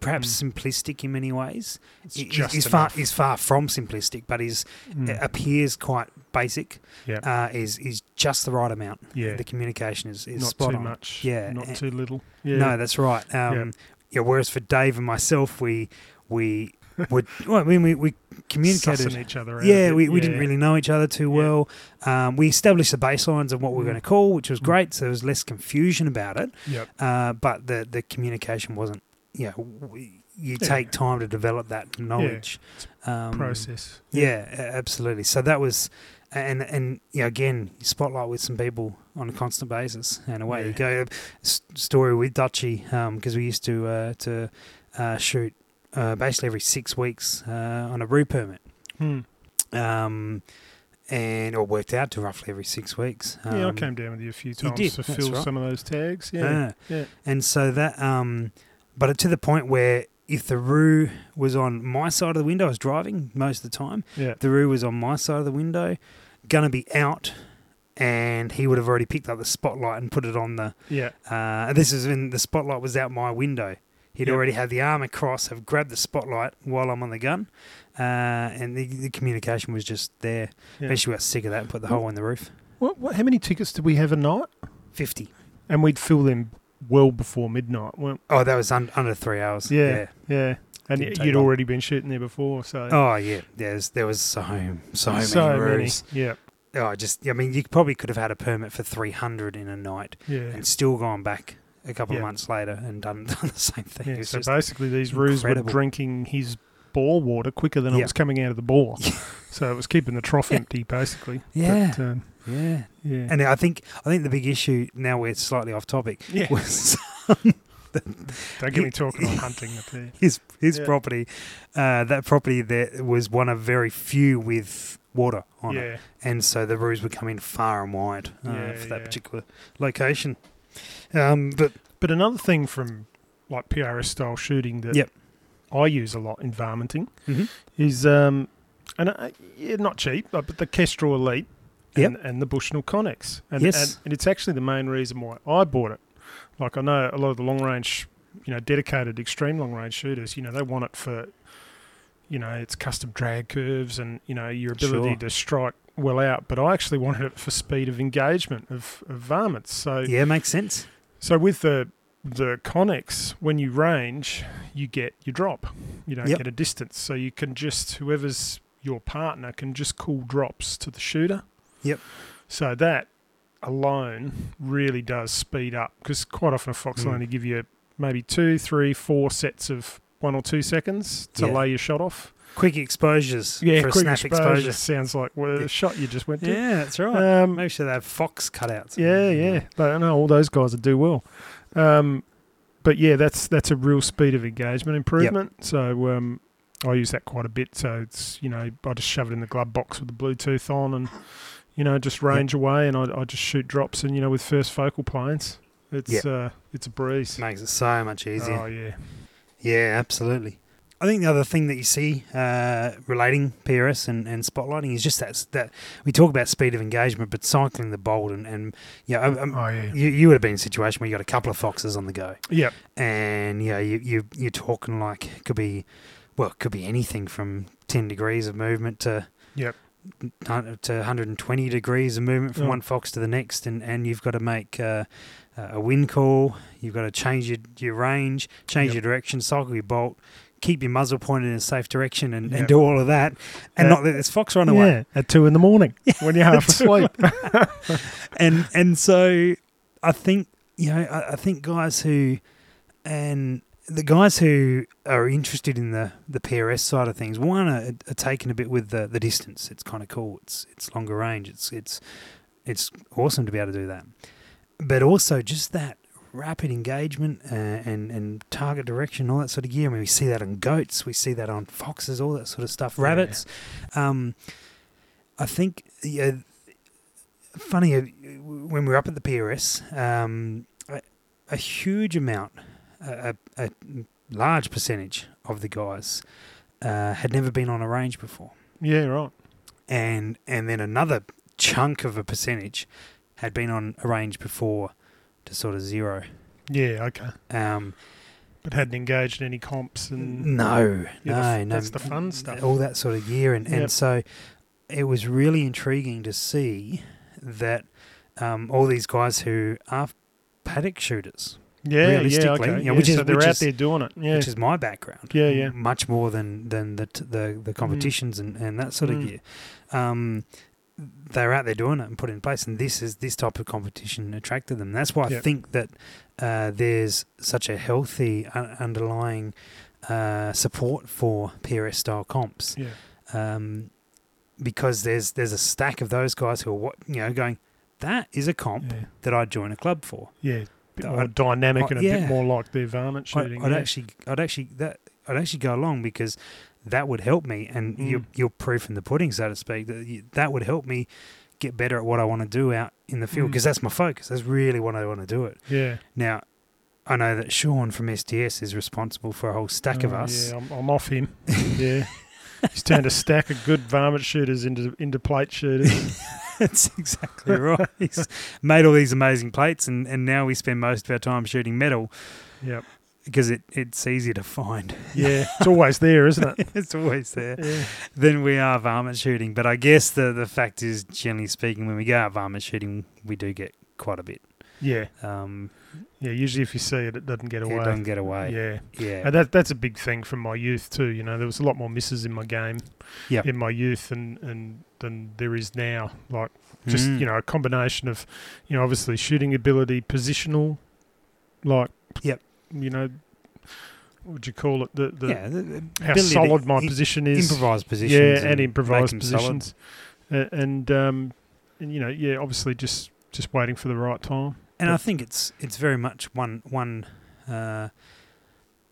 perhaps simplistic in many ways, It's i- just is far is far from simplistic, but is Mm. appears quite basic. Yeah. Uh, is is just the right amount. Yeah. The communication is, is not spot too on. much. Yeah, Not and- too little. Yeah. No, that's right. Um, yeah. Whereas for Dave and myself, we we would. Well, I mean, we we communicated. Sussing each other out. Yeah, we, we didn't really know each other too Yeah. well. Um, we established the baselines of what we were Mm. going to call, which was Mm. great. So there was less confusion about it. Yep. Uh, but the the communication wasn't. You know, you Yeah. take time to develop that knowledge. Um, Process. Yeah, a- absolutely. So that was, and and you know, again, you spotlight with some people on a constant basis, and away you go. S- story with Dutchy because we used to uh, to uh, shoot uh, basically every six weeks uh, on a roo permit. Hmm. Um, and or worked out to roughly every six weeks. yeah, I Um, came down with you a few you times did, to fill right. some of those tags. Yeah, ah. yeah. And so that, um, but to the point where if the roo was on my side of the window, I was driving most of the time. yeah. The roo was on my side of the window, gonna be out, and he would have already picked up the spotlight and put it on the. Yeah, Uh, this is when the spotlight was out my window. He'd Yep. already had the arm across, have grabbed the spotlight while I'm on the gun, uh, and the, the communication was just there. yeah. Eventually, got sick of that and put the hole in the roof. What, what, how many tickets did we have a night? Fifty. And we'd fill them well before midnight. Well, Oh, that was un- under three hours. Yeah. yeah. And Didn't you'd already been shooting there before, so Oh yeah, there's there was so so many so many. roos. Yeah, Oh, just I mean, you probably could have had a permit for three hundred in a night yeah. and still gone back a couple of months later and done, <laughs> done the same thing. yeah. So basically, these roos were drinking his bore water quicker than it was coming out of the bore. <laughs> so it was keeping the trough empty, basically. Yeah. But, um, yeah, yeah. and I think I think the big issue now we're slightly off topic yeah. was <laughs> Don't get me <laughs> talking on hunting. His his Yeah. property. Uh, that property there was one of very few with water on it, and so the roos would come in far and wide uh, Yeah, for that yeah. particular location. Um, but But another thing from like PRS style shooting that Yep. I use a lot in varminting Mhm. is um, and uh, yeah, not cheap, but the Kestrel Elite and, and the Bushnell CONX. And, Yes. and, and it's actually the main reason why I bought it. Like I know a lot of the long range, you know, dedicated extreme long range shooters, you know, they want it for, you know, its custom drag curves and you know your ability Sure. to strike well out. But I actually wanted it for speed of engagement of, of varmints. So yeah, makes sense. so with the the Connex, when you range, you get your drop. You don't Yep. get a distance, so you can just whoever's your partner can just call drops to the shooter. Yep. So that alone really does speed up because quite often a fox will Mm. only give you maybe two, three, four sets of one or two seconds to Yeah. lay your shot off. Quick exposures Yeah, for a quick snap exposure, exposure. sounds like well, the Yeah. shot you just went to. Yeah, that's right. Um, Make sure they have fox cutouts. Yeah, yeah. But I know all those guys that do well. Um, but yeah, that's that's a real speed of engagement improvement. So um, I use that quite a bit. So it's you know I just shove it in the glove box with the Bluetooth on and you know just range away and I, I just shoot drops and you know with first focal planes, it's Yep. uh, it's a breeze. Makes it so much easier. Oh yeah, Yeah, absolutely. I think the other thing that you see uh, relating PRS and, and spotlighting is just that that we talk about speed of engagement, but cycling the bolt and and yeah, um, um, oh yeah, you, you would have been in a situation where you got a couple of foxes on the go, yep, and yeah, you you you're talking like it could be well, it could be anything from ten degrees of movement to Yep. To 120 degrees of movement from Oh. one fox to the next, and, and you've got to make uh, a wind call. You've got to change your, your range, change Yep. your direction, cycle your bolt, keep your muzzle pointed in a safe direction, and, and do all of that, and Yeah. not let this fox run away. yeah. At two in the morning <laughs> when you're half asleep. <laughs> <laughs> and and so I think you know I, I think guys who and the guys who are interested in the the PRS side of things one are, are taken a bit with the the distance. It's kind of cool. It's it's longer range. It's it's it's awesome to be able to do that. But also just that rapid engagement uh, and and target direction, all that sort of gear. I mean, we see that on goats, we see that on foxes, all that sort of stuff. Yeah. Rabbits. Um, I think yeah, funny uh, when we were up at the PRS, um, a, a huge amount, a, a, large percentage of the guys uh, had never been on a range before, yeah, right. and and then another chunk of a percentage had been on a range before to sort of zero. Yeah, okay. Um, But hadn't engaged in any comps and no, Yeah, no, no, that's the fun stuff. all that sort of gear, and Yep. and so it was really intriguing to see that um, all these guys who are paddock shooters, yeah, yeah, realistically, okay. you know, yeah, which is- so they're which out is- there doing it. Yeah, which is my background. Yeah, yeah. Much more than than the the, the competitions and, and that sort of Mm. gear. Um, they're out there doing it and put it in place, and this is this type of competition attracted them. That's why I think that uh, there's such a healthy un- underlying uh, support for PRS style comps yeah, um, because there's there's a stack of those guys who are what you know going. That is a comp yeah, that I'd join a club for. yeah. Bit I'd- dynamic I- and a yeah. bit more like their varmint shooting. I'd yeah. actually, I'd actually that I'd actually go along because that would help me, and Mm. you're, you're proof in the pudding, so to speak. That you, that would help me get better at what I want to do out in the field Mm. because that's my focus. That's really what I want to do it. Yeah. Now, I know that Sean from SDS is responsible for a whole stack of Oh, us. Yeah, I'm, I'm off him. <laughs> yeah. He's turned a stack of good varmint shooters into into plate shooters. <laughs> That's exactly right. He's made all these amazing plates, and, and now we spend most of our time shooting metal yep. because it, it's easier to find. Yeah. <laughs> It's always there, isn't it? <laughs> it's always there. Yeah. Then we are varmint shooting. But I guess the, the fact is, generally speaking, when we go out varmint shooting, we do get quite a bit. Yeah. Um, Yeah. Usually, if you see it, it doesn't get away. it doesn't get away. Yeah. Yeah. And that that's a big thing from my youth too. You know, there was a lot more misses in my game Yep. in my youth and, and than there is now. Like just Mm. you know a combination of you know obviously shooting ability, positional, like Yep. you know, what would you call it? The the yeah. The, how solid my im- position is. Improvised positions. yeah, and make improvised positions, uh, and um, and you know yeah, obviously just just waiting for the right time. And I think it's it's very much one one uh,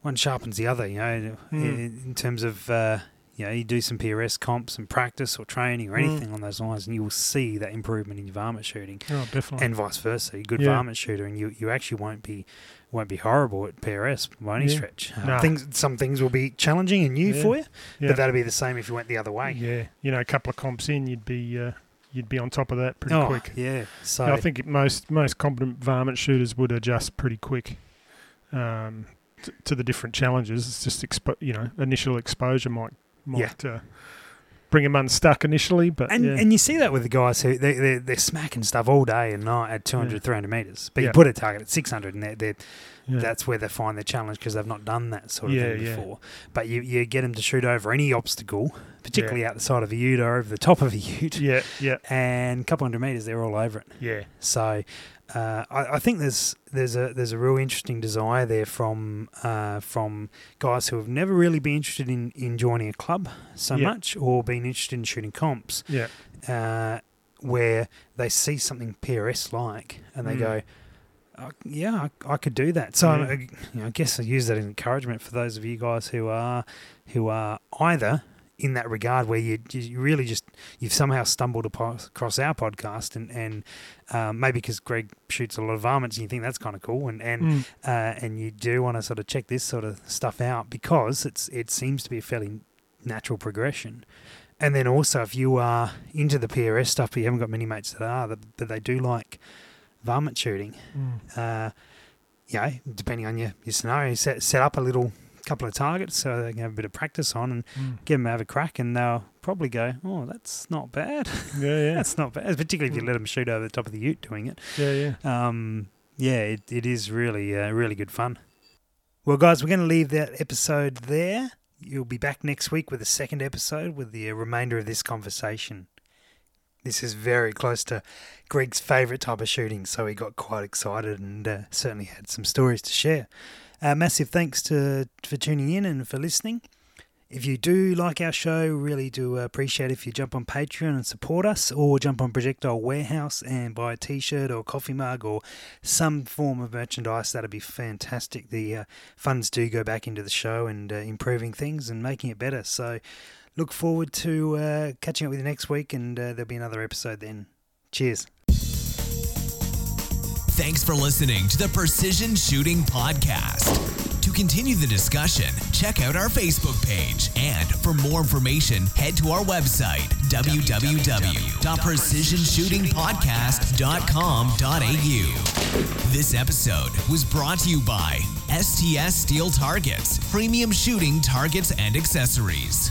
one sharpens the other. You know, Mm. in, in terms of uh, you know, you do some PRS comps and practice or training or Mm. anything on those lines, and you will see that improvement in your varmint shooting, Oh, definitely. and vice versa. You're a good Yeah. varmint shooter, and you you actually won't be won't be horrible at PRS by any Yeah. stretch. Uh, Nah. things some things will be challenging and new Yeah. for you, but that'll be the same if you went the other way. yeah, you know, a couple of comps in, you'd be uh, you'd be on top of that pretty oh, quick. yeah. So I think most most competent varmint shooters would adjust pretty quick um, t- to the different challenges. It's just expo- you know initial exposure might might uh, bring them unstuck initially, but And, yeah. and you see that with the guys who they, they're, they're smacking stuff all day and night at 200, Yeah. 300 metres. But Yeah. you put a target at 600 and they're, they're, that's where they find their challenge because they've not done that sort of thing before. But you, you get them to shoot over any obstacle, particularly out the side of a ute or over the top of a ute. yeah, yeah, And a couple hundred metres, they're all over it. yeah, So uh, I, I think there's there's a there's a real interesting desire there from uh, from guys who have never really been interested in, in joining a club so Yeah. much or been interested in shooting comps yeah, uh, where they see something PRS like and they Mm. go, "Oh, yeah, I, I could do that. So Yeah. I, you know, I guess I use that as encouragement for those of you guys who are who are either in that regard where you, you really just you've somehow stumbled across our podcast and and um, maybe because Greg shoots a lot of varmints and you think that's kind of cool and and Mm. uh, and you do want to sort of check this sort of stuff out because it's it seems to be a fairly natural progression. And then also, if you are into the PRS stuff, but you haven't got many mates that are, that, that they do like varmint shooting, Mm. uh, you know, depending on your, your scenario, set, set up a little couple of targets so they can have a bit of practice on and Mm. get them have a crack, and they'll probably go, oh, that's not bad. yeah, yeah, <laughs> that's not bad, particularly if you Mm. let them shoot over the top of the ute doing it yeah, yeah. um, yeah, it, it is really, uh, really good fun. Well, guys, we're going to leave that episode there. You'll be back next week with a second episode with the uh, remainder of this conversation. This is very close to Greg's favourite type of shooting, so he got quite excited and uh, certainly had some stories to share. Uh, massive thanks to for tuning in and for listening. If you do like our show, really do appreciate if you jump on Patreon and support us, or jump on Projectile Warehouse and buy a T-shirt or coffee mug or some form of merchandise. That'd be fantastic. The uh, funds do go back into the show and uh, improving things and making it better. So, look forward to uh, catching up with you next week, and uh, there'll be another episode then. Cheers. Thanks for listening to the Precision Shooting Podcast. To continue the discussion, check out our Facebook page. And for more information, head to our website, www.precisionshootingpodcast.com.au. This episode was brought to you by STS Steel Targets, premium shooting targets and accessories.